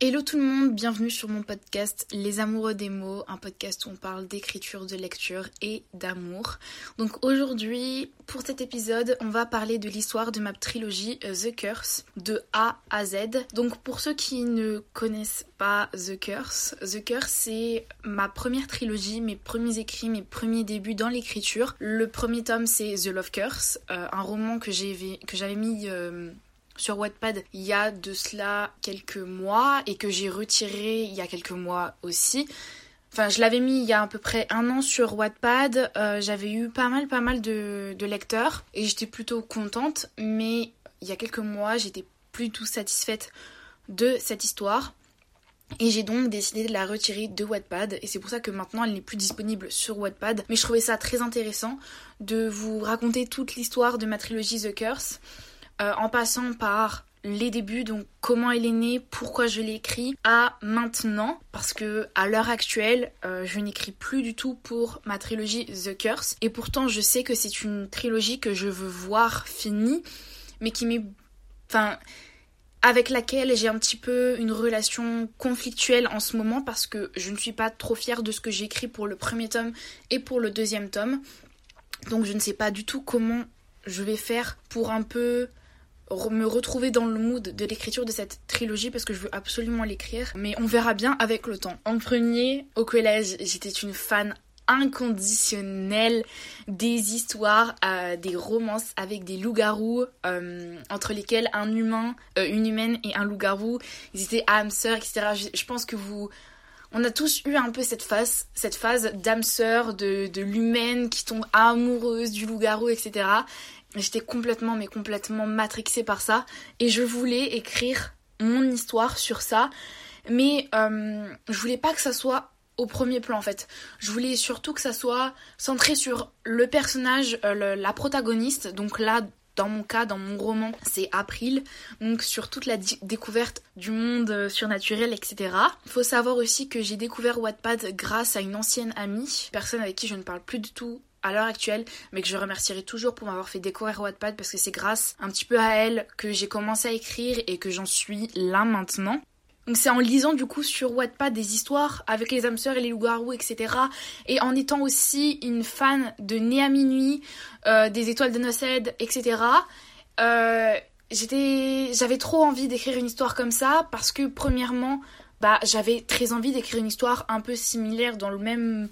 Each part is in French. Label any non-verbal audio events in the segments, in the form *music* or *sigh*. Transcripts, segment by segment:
Hello tout le monde, bienvenue sur mon podcast Les Amoureux des mots, un podcast où on parle d'écriture, de lecture et d'amour. Donc aujourd'hui, pour cet épisode, on va parler de l'histoire de ma trilogie euh, The Curse, de A à Z. Donc pour ceux qui ne connaissent pas The Curse, The Curse c'est ma première trilogie, mes premiers écrits, mes premiers débuts dans l'écriture. Le premier tome c'est The Love Curse, euh, un roman que j'avais mis... Euh, sur Wattpad il y a de cela quelques mois et que j'ai retiré il y a quelques mois aussi. Enfin, je l'avais mis il y a à peu près un an sur Wattpad. Euh, j'avais eu pas mal, pas mal de, lecteurs et j'étais plutôt contente. Mais il y a quelques mois, j'étais plus tout satisfaite de cette histoire. Et j'ai donc décidé de la retirer de Wattpad et c'est pour ça que maintenant elle n'est plus disponible sur Wattpad. Mais je trouvais ça très intéressant de vous raconter toute l'histoire de ma trilogie The Curse euh, en passant par les débuts, donc comment elle est née, pourquoi je l'ai écrit, à maintenant, parce que à l'heure actuelle, euh, je n'écris plus du tout pour ma trilogie The Curse, et pourtant je sais que c'est une trilogie que je veux voir finie, mais qui m'est, enfin, avec laquelle j'ai un petit peu une relation conflictuelle en ce moment parce que je ne suis pas trop fière de ce que j'écris pour le premier tome et pour le deuxième tome. Donc je ne sais pas du tout comment je vais faire pour un peu me retrouver dans le mood de l'écriture de cette trilogie parce que je veux absolument l'écrire, mais on verra bien avec le temps. En premier, au collège, j'étais une fan inconditionnelle des histoires, euh, des romances avec des loups-garous, euh, entre lesquels un humain, euh, une humaine et un loup-garou, ils étaient âmes etc. Je, pense que vous... On a tous eu un peu cette phase, cette phase d'âme sœur, de, de l'humaine qui tombe amoureuse du loup-garou, etc. J'étais complètement, mais complètement matrixée par ça. Et je voulais écrire mon histoire sur ça. Mais euh, je voulais pas que ça soit au premier plan en fait. Je voulais surtout que ça soit centré sur le personnage, euh, la protagoniste. Donc là, dans mon cas, dans mon roman, c'est April, donc sur toute la découverte du monde euh, surnaturel, etc. Faut savoir aussi que j'ai découvert Wattpad grâce à une ancienne amie, personne avec qui je ne parle plus du tout à l'heure actuelle, mais que je remercierai toujours pour m'avoir fait découvrir Wattpad parce que c'est grâce un petit peu à elle que j'ai commencé à écrire et que j'en suis là maintenant. Donc c'est en lisant du coup sur Wattpad des histoires avec les âmes sœurs et les loups-garous, etc. Et en étant aussi une fan de Né à minuit, euh, des étoiles de Noced, etc. Euh, j'avais trop envie d'écrire une histoire comme ça parce que premièrement, bah j'avais très envie d'écrire une histoire un peu similaire dans le même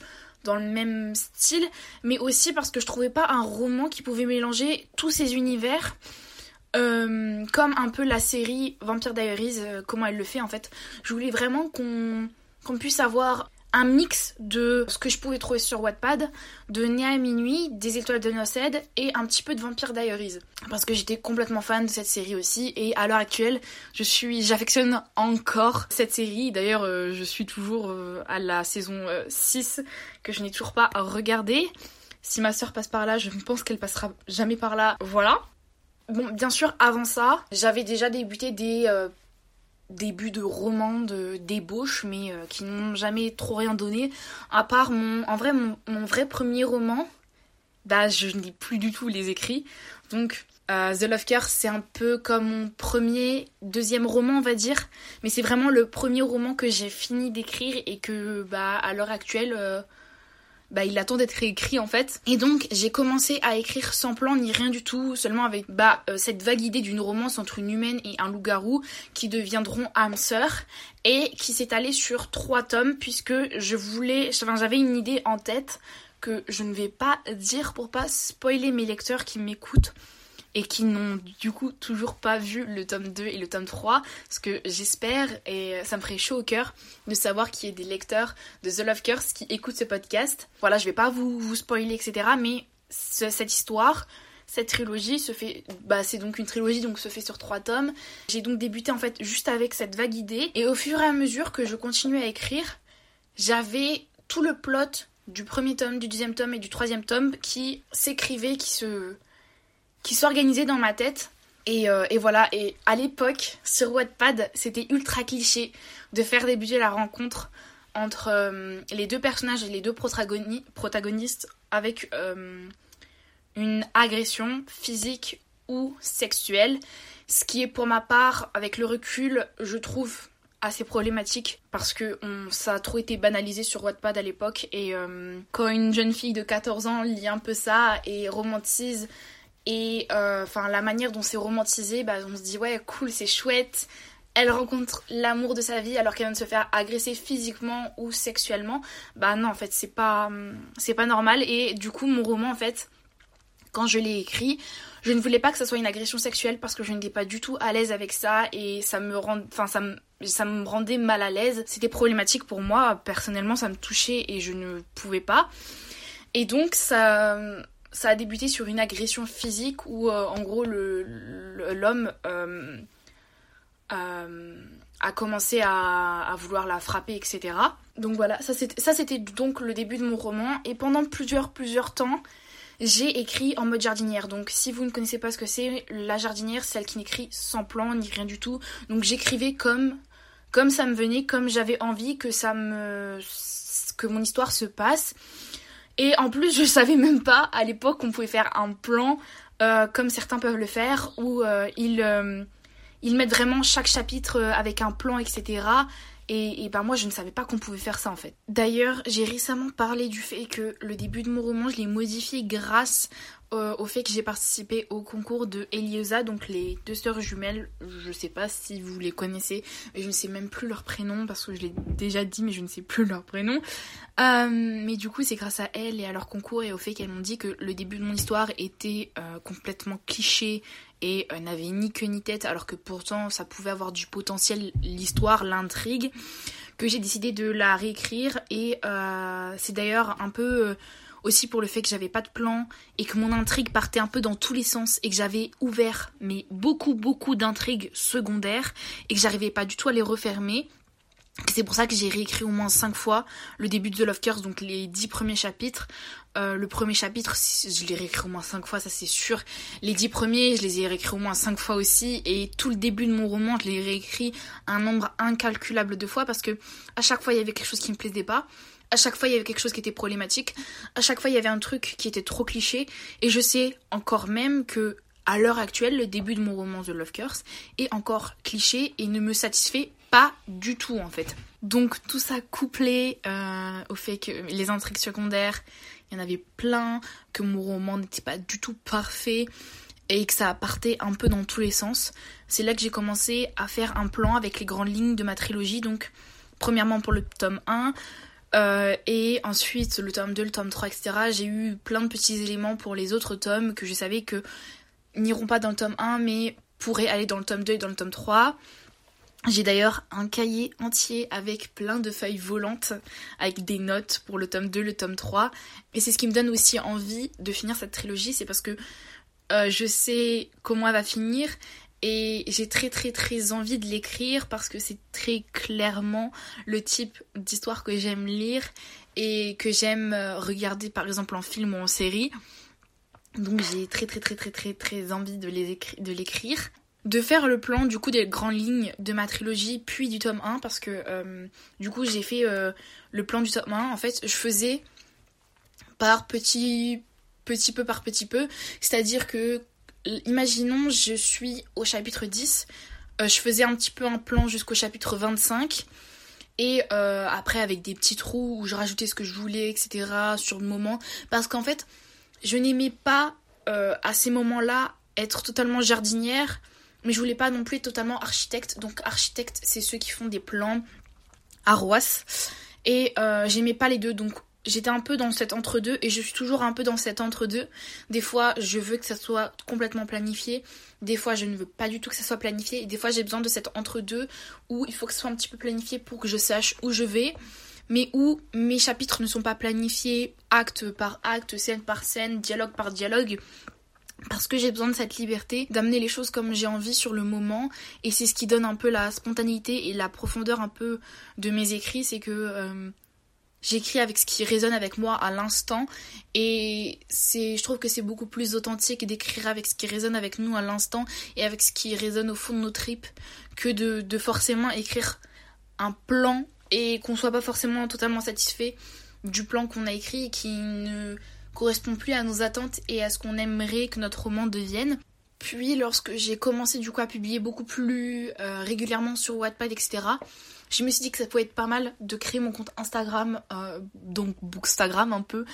dans le même style, mais aussi parce que je trouvais pas un roman qui pouvait mélanger tous ces univers. Euh, comme un peu la série Vampire Diaries, euh, comment elle le fait en fait. Je voulais vraiment qu'on qu'on puisse avoir un mix de ce que je pouvais trouver sur Wattpad, de Néa à minuit, des étoiles de Noced et un petit peu de Vampire Diaries. Parce que j'étais complètement fan de cette série aussi et à l'heure actuelle, je suis, j'affectionne encore cette série. D'ailleurs, euh, je suis toujours euh, à la saison 6 euh, que je n'ai toujours pas regardée. Si ma soeur passe par là, je pense qu'elle passera jamais par là. Voilà. Bon, bien sûr, avant ça, j'avais déjà débuté des début de romans de débauche mais euh, qui n'ont jamais trop rien donné à part mon en vrai mon, vrai premier roman. Bah je ne lis plus du tout les écrits. Donc euh, The Love Care c'est un peu comme mon premier deuxième roman on va dire. Mais c'est vraiment le premier roman que j'ai fini d'écrire et que bah à l'heure actuelle euh, bah, il attend d'être écrit en fait. Et donc j'ai commencé à écrire sans plan ni rien du tout, seulement avec bah, euh, cette vague idée d'une romance entre une humaine et un loup-garou qui deviendront âmes sœurs et qui allée sur trois tomes puisque je voulais, enfin, j'avais une idée en tête que je ne vais pas dire pour pas spoiler mes lecteurs qui m'écoutent et qui n'ont du coup toujours pas vu le tome 2 et le tome 3, ce que j'espère et ça me ferait chaud au cœur de savoir qu'il y ait des lecteurs de The Love Curse qui écoutent ce podcast. Voilà, je vais pas vous, vous spoiler, etc. Mais cette histoire, cette trilogie se fait, bah c'est donc une trilogie donc se fait sur trois tomes. J'ai donc débuté en fait juste avec cette vague idée et au fur et à mesure que je continuais à écrire, j'avais tout le plot du premier tome, du deuxième tome et du troisième tome qui s'écrivait, qui se qui s'organisait dans ma tête. Euh, et, voilà, et à l'époque, sur Wattpad, c'était ultra cliché de faire débuter la rencontre entre euh, les deux personnages et les deux protagonistes avec euh, une agression physique ou sexuelle. Ce qui est pour ma part, avec le recul, je trouve assez problématique parce que ça a trop été banalisé sur Wattpad à l'époque et quand une jeune fille de 14 ans lit un peu ça et romantise et euh, enfin la manière dont c'est romantisé bah on se dit ouais cool c'est chouette elle rencontre l'amour de sa vie alors qu'elle vient de se faire agresser physiquement ou sexuellement bah non en fait c'est pas c'est pas normal et du coup mon roman en fait quand je l'ai écrit je ne voulais pas que ça soit une agression sexuelle parce que je n'étais pas du tout à l'aise avec ça et ça me rend, enfin ça ça me rendait mal à l'aise. C'était problématique pour moi. Personnellement, ça me touchait et je ne pouvais pas. Et donc ça, ça a débuté sur une agression physique où euh, en gros l'homme euh, euh, a commencé à, vouloir la frapper, etc. Donc voilà, ça c'était donc le début de mon roman. Et pendant plusieurs plusieurs temps, j'ai écrit en mode jardinière. Donc si vous ne connaissez pas ce que c'est, la jardinière, celle qui n'écrit sans plan ni rien du tout. Donc j'écrivais comme comme ça me venait, comme j'avais envie que ça me que mon histoire se passe. Et en plus, je savais même pas à l'époque qu'on pouvait faire un plan euh, comme certains peuvent le faire, où euh, ils, euh, ils mettent vraiment chaque chapitre avec un plan, etc. Et, ben moi je ne savais pas qu'on pouvait faire ça en fait. D'ailleurs j'ai récemment parlé du fait que le début de mon roman je l'ai modifié grâce euh, au fait que j'ai participé au concours de Eliosa, donc les deux sœurs jumelles. Je sais pas si vous les connaissez, je ne sais même plus leur prénom parce que je l'ai déjà dit, mais je ne sais plus leur prénom. Euh, mais du coup, c'est grâce à elles et à leur concours et au fait qu'elles m'ont dit que le début de mon histoire était euh, complètement cliché et n'avait ni queue ni tête, alors que pourtant ça pouvait avoir du potentiel, l'histoire, l'intrigue, que j'ai décidé de la réécrire et c'est d'ailleurs un peu aussi pour le fait que j'avais pas de plan et que mon intrigue partait un peu dans tous les sens et que j'avais ouvert mais beaucoup beaucoup d'intrigues secondaires et que j'arrivais pas du tout à les refermer. C'est pour ça que j'ai réécrit au moins 5 fois le début de The Love Curse, donc les 10 premiers chapitres. Euh, le premier chapitre, je l'ai réécrit au moins 5 fois, ça c'est sûr. Les 10 premiers, je les ai réécrits au moins 5 fois aussi. Et tout le début de mon roman, je l'ai réécrit un nombre incalculable de fois parce que à chaque fois il y avait quelque chose qui me plaisait pas. À chaque fois, il y avait quelque chose qui était problématique. À chaque fois, il y avait un truc qui était trop cliché. Et je sais encore même que, à l'heure actuelle, le début de mon roman The Love Curse est encore cliché et ne me satisfait pas du tout, en fait. Donc, tout ça couplé euh, au fait que les intrigues secondaires, il y en avait plein, que mon roman n'était pas du tout parfait et que ça partait un peu dans tous les sens. C'est là que j'ai commencé à faire un plan avec les grandes lignes de ma trilogie. Donc, premièrement pour le tome 1, euh, et ensuite, le tome 2, le tome 3, etc. J'ai eu plein de petits éléments pour les autres tomes que je savais que n'iront pas dans le tome 1, mais pourraient aller dans le tome 2 et dans le tome 3. J'ai d'ailleurs un cahier entier avec plein de feuilles volantes, avec des notes pour le tome 2, le tome 3. Et c'est ce qui me donne aussi envie de finir cette trilogie, c'est parce que euh, je sais comment elle va finir et j'ai très très très envie de l'écrire parce que c'est très clairement le type d'histoire que j'aime lire et que j'aime euh, regarder par exemple en film ou en série. Donc j'ai très très très très très très envie de l'écrire. De faire le plan du coup des grandes lignes de ma trilogie puis du tome 1 parce que euh, du coup j'ai fait euh, le plan du tome 1. En fait je faisais par petit petit peu par petit peu. C'est-à-dire que imaginons, je suis au chapitre 10, euh, je faisais un petit peu un plan jusqu'au chapitre 25, et euh, après avec des petits trous où je rajoutais ce que je voulais, etc. sur le moment, parce qu'en fait, je n'aimais pas euh, à ces moments-là être totalement jardinière, mais je voulais pas non plus être totalement architecte. Donc architecte, c'est ceux qui font des plans à Et j'aimais pas les deux, donc j'étais un peu dans cet entre-deux et je suis toujours un peu dans cet entre-deux. Des fois, je veux que ça soit complètement planifié. Des fois, je ne veux pas du tout que ça soit planifié. Et des fois, j'ai besoin de cet entre-deux où il faut que ce soit un petit peu planifié pour que je sache où je vais. Mais où mes chapitres ne sont pas planifiés acte par acte, scène par scène, dialogue par dialogue. Parce que j'ai besoin de cette liberté d'amener les choses comme j'ai envie sur le moment. Et c'est ce qui donne un peu la spontanéité et la profondeur un peu de mes écrits. C'est que... Euh, j'écris avec ce qui résonne avec moi à l'instant et c'est je trouve que c'est beaucoup plus authentique d'écrire avec ce qui résonne avec nous à l'instant et avec ce qui résonne au fond de nos tripes que de, forcément écrire un plan et qu'on soit pas forcément totalement satisfait du plan qu'on a écrit et qui ne correspond plus à nos attentes et à ce qu'on aimerait que notre roman devienne. puis lorsque j'ai commencé du coup à publier beaucoup plus euh, régulièrement sur Wattpad, etc., je me suis dit que ça pouvait être pas mal de créer mon compte Instagram, euh, donc Bookstagram un peu.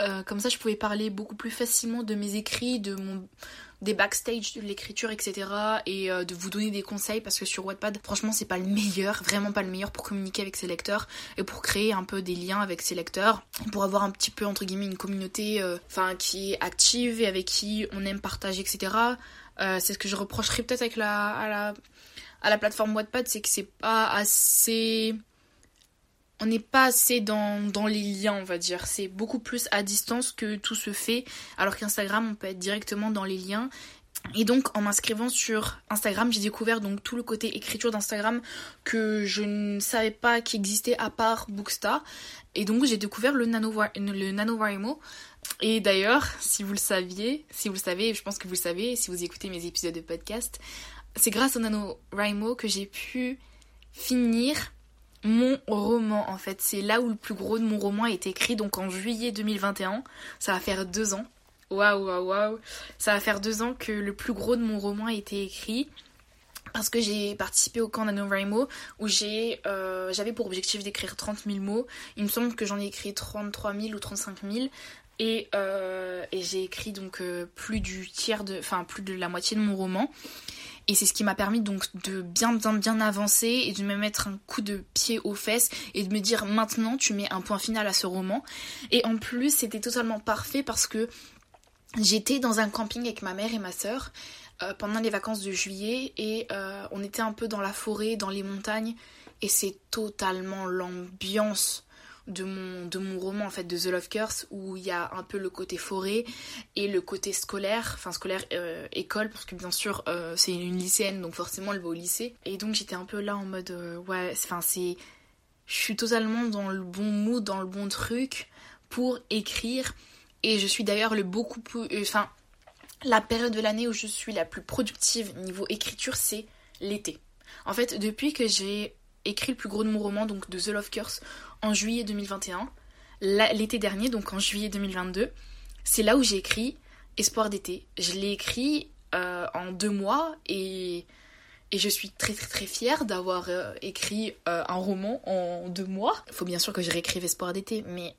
Euh, comme ça, je pouvais parler beaucoup plus facilement de mes écrits, de mon des backstage de l'écriture, etc. Et de vous donner des conseils parce que sur Wattpad, franchement, c'est pas le meilleur, vraiment pas le meilleur pour communiquer avec ses lecteurs et pour créer un peu des liens avec ses lecteurs, pour avoir un petit peu entre guillemets une communauté, enfin qui est active et avec qui on aime partager, etc. Euh, c'est ce que je reprocherais peut-être avec la, à, la, à la plateforme Wattpad, c'est que c'est pas assez. On n'est pas assez dans, les liens, on va dire. C'est beaucoup plus à distance que tout se fait. Alors qu'Instagram, on peut être directement dans les liens. Et donc en m'inscrivant sur Instagram, j'ai découvert donc tout le côté écriture d'Instagram que je ne savais pas qu'il existait à part Booksta. Et donc j'ai découvert le, Nano, le NaNoWriMo et d'ailleurs, si vous le saviez, si vous le savez, je pense que vous le savez, si vous écoutez mes épisodes de podcast, c'est grâce au NaNoWriMo que j'ai pu finir mon roman en fait. C'est là où le plus gros de mon roman a été écrit, donc en juillet 2021. Ça va faire deux ans. Waouh, waouh, waouh. Ça va faire deux ans que le plus gros de mon roman a été écrit parce que j'ai participé au camp NaNoWriMo où j'ai, euh, j'avais pour objectif d'écrire 30 000 mots. Il me semble que j'en ai écrit 33 000 ou 35 000. Euh, et, j'ai écrit donc euh, plus du tiers de. Enfin, plus de la moitié de mon roman. Et c'est ce qui m'a permis donc de bien bien bien avancer et de me mettre un coup de pied aux fesses et de me dire maintenant tu mets un point final à ce roman. Et en plus c'était totalement parfait parce que j'étais dans un camping avec ma mère et ma soeur euh, pendant les vacances de juillet et on était un peu dans la forêt, dans les montagnes et c'est totalement l'ambiance de mon, de mon roman en fait de The Love Curse où il y a un peu le côté forêt et le côté scolaire, enfin scolaire euh, école parce que bien sûr euh, c'est une lycéenne donc forcément elle va au lycée et donc j'étais un peu là en mode euh, ouais enfin c'est je suis totalement dans le bon mood, dans le bon truc pour écrire et je suis d'ailleurs le beaucoup plus enfin la période de l'année où je suis la plus productive niveau écriture c'est l'été. En fait depuis que j'ai écrit le plus gros de mon roman donc de The Love Curse en juillet 2021, l'été dernier, donc en juillet 2022. C'est là où j'ai écrit Espoir d'été. Je l'ai écrit euh, en deux mois et, et, je suis très très très fière d'avoir euh, écrit euh, un roman en deux mois. Il faut bien sûr que je réécrive Espoir d'été, mais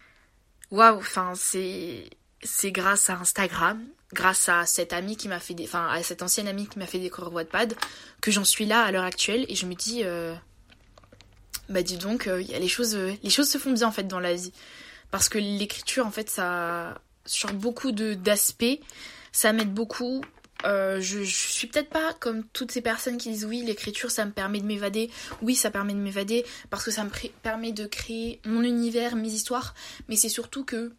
waouh, enfin c'est c'est grâce à Instagram, grâce à cette amie qui m'a fait des, enfin à cette ancienne amie qui m'a fait découvrir Wattpad que j'en suis là à l'heure actuelle et je me dis bah dis donc, euh, y a les choses, euh, les choses se font bien en fait dans la vie. Parce que l'écriture, en fait, ça, sur beaucoup d'aspects, ça m'aide beaucoup. Euh, je, je, suis peut-être pas comme toutes ces personnes qui disent oui, l'écriture ça me permet de m'évader. Oui, ça permet de m'évader parce que ça me permet de créer mon univers, mes histoires. Mais c'est surtout que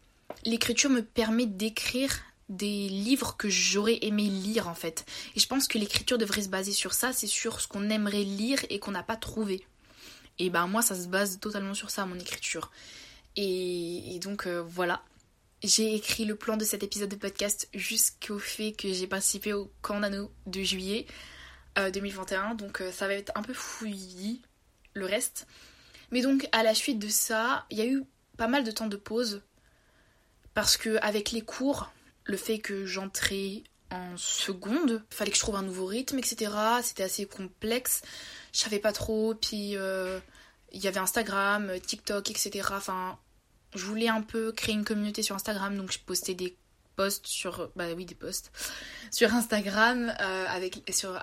l'écriture me permet d'écrire des livres que j'aurais aimé lire en fait. Et je pense que l'écriture devrait se baser sur ça, c'est sur ce qu'on aimerait lire et qu'on n'a pas trouvé. Et ben moi, ça se base totalement sur ça, mon écriture. Et, donc euh, voilà. J'ai écrit le plan de cet épisode de podcast jusqu'au fait que j'ai participé au camp de juillet 2021. Euh, donc euh, ça va être un peu fouillis le reste. Mais donc à la suite de ça, il y a eu pas mal de temps de pause. Parce que avec les cours, le fait que j'entrais en seconde, fallait que je trouve un nouveau rythme, etc. C'était assez complexe je savais pas trop. Puis euh, il y avait Instagram, TikTok, etc. Enfin, je voulais un peu créer une communauté sur Instagram, donc je postais des posts sur, bah oui, des posts *laughs* sur Instagram euh,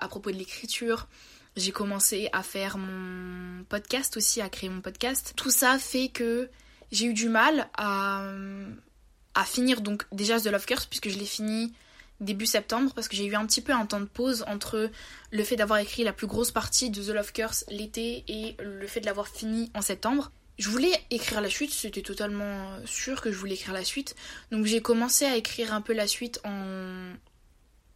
à propos de l'écriture. J'ai commencé à faire mon podcast aussi, à créer mon podcast. Tout ça fait que j'ai eu du mal à, à finir donc déjà The Love Curse puisque je l'ai fini début septembre parce que j'ai eu un petit peu un temps de pause entre le fait d'avoir écrit la plus grosse partie de The Love Curse l'été et le fait de l'avoir fini en septembre. Je voulais écrire la suite, c'était totalement sûr que je voulais écrire la suite. Donc j'ai commencé à écrire un peu la suite en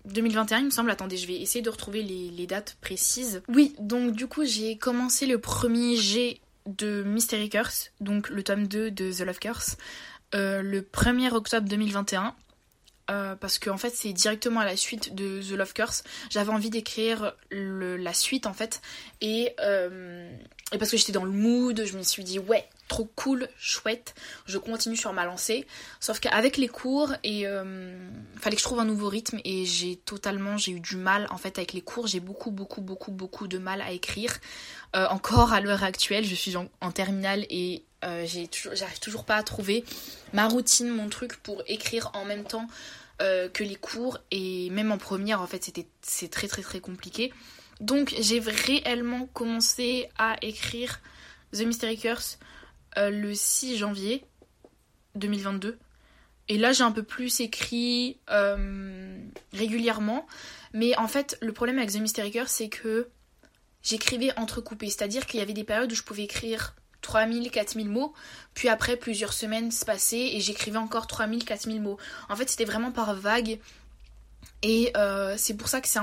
2021, il me semble. Attendez, je vais essayer de retrouver les, dates précises. Oui, donc du coup j'ai commencé le premier G de Mystery Curse, donc le tome 2 de The Love Curse, euh, le 1er octobre 2021. Euh, parce qu'en en fait c'est directement à la suite de The Love Curse. J'avais envie d'écrire la suite en fait et, euh, et parce que j'étais dans le mood, je me suis dit ouais trop cool, chouette, je continue sur ma lancée. Sauf qu'avec les cours, et euh, fallait que je trouve un nouveau rythme et j'ai totalement, j'ai eu du mal en fait avec les cours, j'ai beaucoup, beaucoup, beaucoup, beaucoup de mal à écrire. Euh, encore à l'heure actuelle, je suis en, terminale et euh, j'arrive toujours pas à trouver ma routine, mon truc pour écrire en même temps que les cours et même en première en fait c'était c'est très très très compliqué. Donc j'ai réellement commencé à écrire The Mystery Curse euh, le 6 janvier 2022. Et là, j'ai un peu plus écrit euh, régulièrement. Mais en fait, le problème avec The Mystery Curse, c'est que j'écrivais entrecoupé. C'est-à-dire qu'il y avait des périodes où je pouvais écrire 3000, 4000 mots. Puis après, plusieurs semaines se passaient et j'écrivais encore 3000, 4000 mots. En fait, c'était vraiment par vague. Et euh, c'est pour ça que c'est.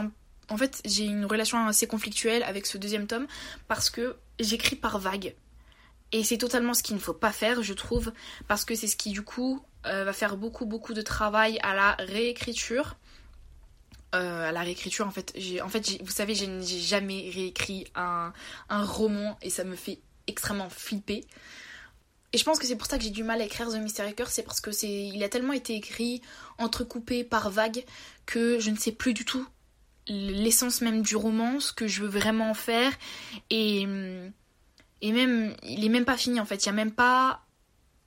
En fait, j'ai une relation assez conflictuelle avec ce deuxième tome parce que j'écris par vague. Et c'est totalement ce qu'il ne faut pas faire, je trouve, parce que c'est ce qui, du coup, euh, va faire beaucoup, beaucoup de travail à la réécriture. Euh, à la réécriture, en fait, en fait vous savez, j'ai jamais réécrit un, un roman et ça me fait extrêmement flipper. Et je pense que c'est pour ça que j'ai du mal à écrire The Mystery Curse, c'est parce que c'est, il a tellement été écrit, entrecoupé par vagues, que je ne sais plus du tout l'essence même du roman, ce que je veux vraiment faire. Et hum, et même, il est même pas fini en fait. Il y a même pas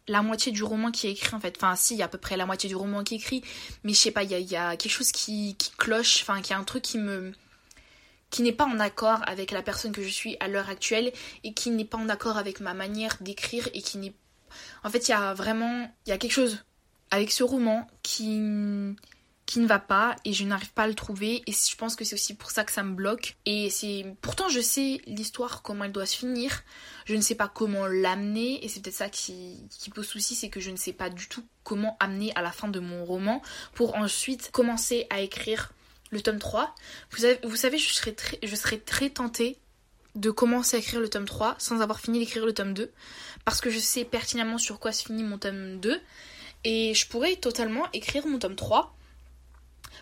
la moitié du roman qui est écrit en fait. Enfin, si, il y a à peu près la moitié du roman qui est écrit. Mais je sais pas, il y a, quelque chose qui, cloche. Enfin, qui a un truc qui me. qui n'est pas en accord avec la personne que je suis à l'heure actuelle. Et qui n'est pas en accord avec ma manière d'écrire. Et qui n'est. En fait, il y a vraiment. Il y a quelque chose avec ce roman qui qui ne va pas et je n'arrive pas à le trouver. Et je pense que c'est aussi pour ça que ça me bloque. Et c'est pourtant je sais l'histoire comment elle doit se finir. Je ne sais pas comment l'amener. Et c'est peut-être ça qui, pose souci c'est que je ne sais pas du tout comment amener à la fin de mon roman pour ensuite commencer à écrire le tome 3 vous, vous savez je serais très, je serais très tentée de commencer à écrire le tome 3 sans avoir fini d'écrire le tome 2 parce que je sais pertinemment sur quoi se finit mon tome 2 et je pourrais totalement écrire mon tome 3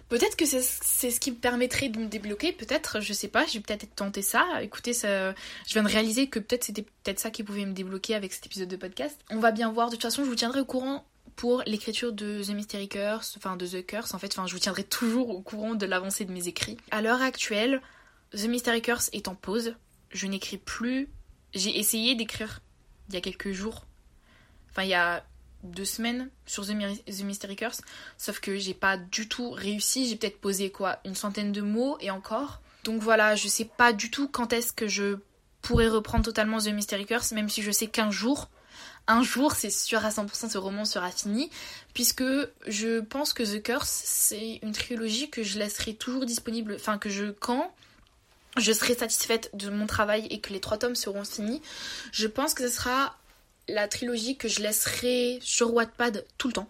Peut-être que c'est ce qui me permettrait de me débloquer, peut-être, je sais pas, j'ai peut-être tenté ça. Écoutez, je viens de réaliser que peut-être c'était peut-être ça qui pouvait me débloquer avec cet épisode de podcast. On va bien voir, de toute façon, je vous tiendrai au courant pour l'écriture de The Mystery Curse, enfin de The Curse en fait, enfin je vous tiendrai toujours au courant de l'avancée de mes écrits. À l'heure actuelle, The Mystery Curse est en pause, je n'écris plus. J'ai essayé d'écrire il y a quelques jours, enfin il y a deux semaines sur The, Mystery Curse, sauf que j'ai pas du tout réussi. J'ai peut-être posé quoi, une centaine de mots et encore. Donc voilà, je sais pas du tout quand est-ce que je pourrais reprendre totalement The Mystery Curse, même si je sais qu'un jour, un jour, c'est sûr à 100% ce roman sera fini, puisque je pense que The Curse, c'est une trilogie que je laisserai toujours disponible, enfin que je, quand je serai satisfaite de mon travail et que les trois tomes seront finis, je pense que ce sera la trilogie que je laisserai sur Wattpad tout le temps.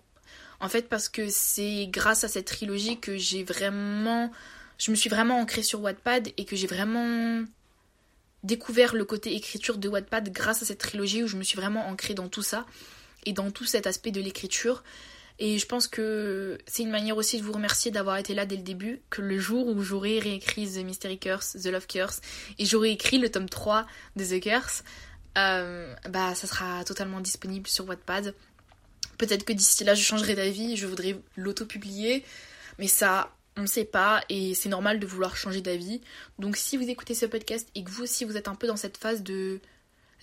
En fait, parce que c'est grâce à cette trilogie que j'ai vraiment. Je me suis vraiment ancrée sur Wattpad et que j'ai vraiment découvert le côté écriture de Wattpad grâce à cette trilogie où je me suis vraiment ancrée dans tout ça et dans tout cet aspect de l'écriture. Et je pense que c'est une manière aussi de vous remercier d'avoir été là dès le début, que le jour où j'aurai réécrit The Mystery Curse, The Love Curse, et j'aurai écrit le tome 3 de The Curse, euh, bah ça sera totalement disponible sur Wattpad. Peut-être que d'ici là je changerai d'avis, je voudrais l'auto-publier, mais ça on ne sait pas et c'est normal de vouloir changer d'avis. Donc si vous écoutez ce podcast et que vous aussi vous êtes un peu dans cette phase de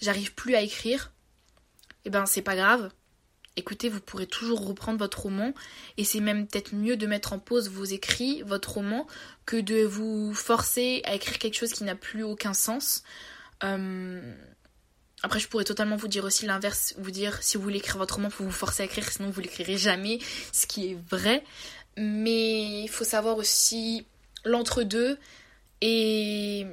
j'arrive plus à écrire, et eh ben c'est pas grave. Écoutez, vous pourrez toujours reprendre votre roman et c'est même peut-être mieux de mettre en pause vos écrits, votre roman, que de vous forcer à écrire quelque chose qui n'a plus aucun sens. Euh, après, je pourrais totalement vous dire aussi l'inverse, vous dire si vous voulez écrire votre roman, vous vous forcer à écrire, sinon vous l'écrirez jamais, ce qui est vrai. Mais il faut savoir aussi l'entre-deux et,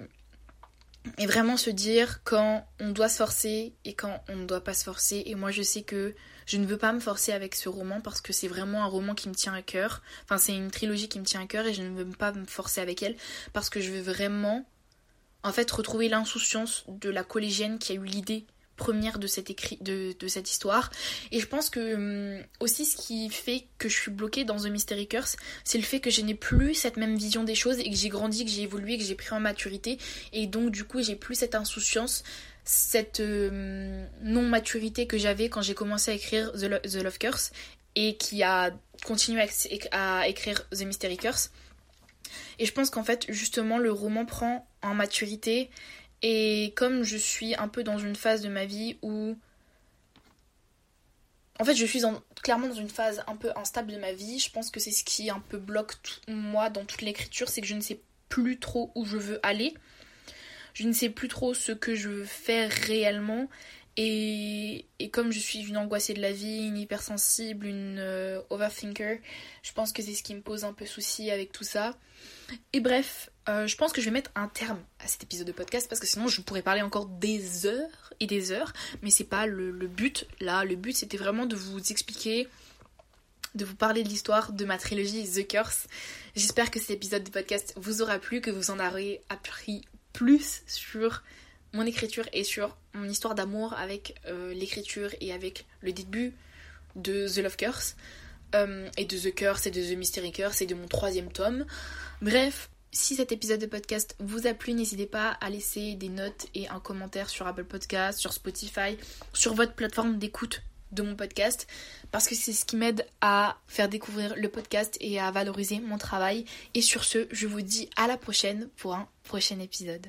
et vraiment se dire quand on doit se forcer et quand on ne doit pas se forcer. Et moi, je sais que je ne veux pas me forcer avec ce roman parce que c'est vraiment un roman qui me tient à cœur. Enfin, c'est une trilogie qui me tient à cœur et je ne veux pas me forcer avec elle parce que je veux vraiment en fait retrouver l'insouciance de la collégienne qui a eu l'idée première de cette, écrit, de, cette histoire. Et je pense que hum, aussi ce qui fait que je suis bloquée dans The Mystery Curse, c'est le fait que je n'ai plus cette même vision des choses et que j'ai grandi, que j'ai évolué, que j'ai pris en maturité. Et donc du coup j'ai plus cette insouciance, cette euh, non-maturité que j'avais quand j'ai commencé à écrire The, Love Curse et qui a continué à, écrire The Mystery Curse. Et je pense qu'en fait, justement, le roman prend en maturité. Et comme je suis un peu dans une phase de ma vie où. En fait, je suis clairement dans une phase un peu instable de ma vie. Je pense que c'est ce qui un peu bloque moi dans toute l'écriture, c'est que je ne sais plus trop où je veux aller je ne sais plus trop ce que je veux faire réellement. Et, comme je suis une angoissée de la vie, une hypersensible, une euh, overthinker, je pense que c'est ce qui me pose un peu souci avec tout ça. Et bref, euh, je pense que je vais mettre un terme à cet épisode de podcast parce que sinon je pourrais parler encore des heures et des heures, mais c'est pas le, but là. Le but c'était vraiment de vous expliquer, de vous parler de l'histoire de ma trilogie The Curse. J'espère que cet épisode de podcast vous aura plu, que vous en aurez appris plus sur mon écriture et sur mon histoire d'amour avec euh, l'écriture et avec le début de The Love Curse euh, et de The Curse et de The Mystery Curse et de mon troisième tome. Bref, si cet épisode de podcast vous a plu, n'hésitez pas à laisser des notes et un commentaire sur Apple Podcast, sur Spotify, sur votre plateforme d'écoute de mon podcast parce que c'est ce qui m'aide à faire découvrir le podcast et à valoriser mon travail. Et sur ce, je vous dis à la prochaine pour un prochain épisode.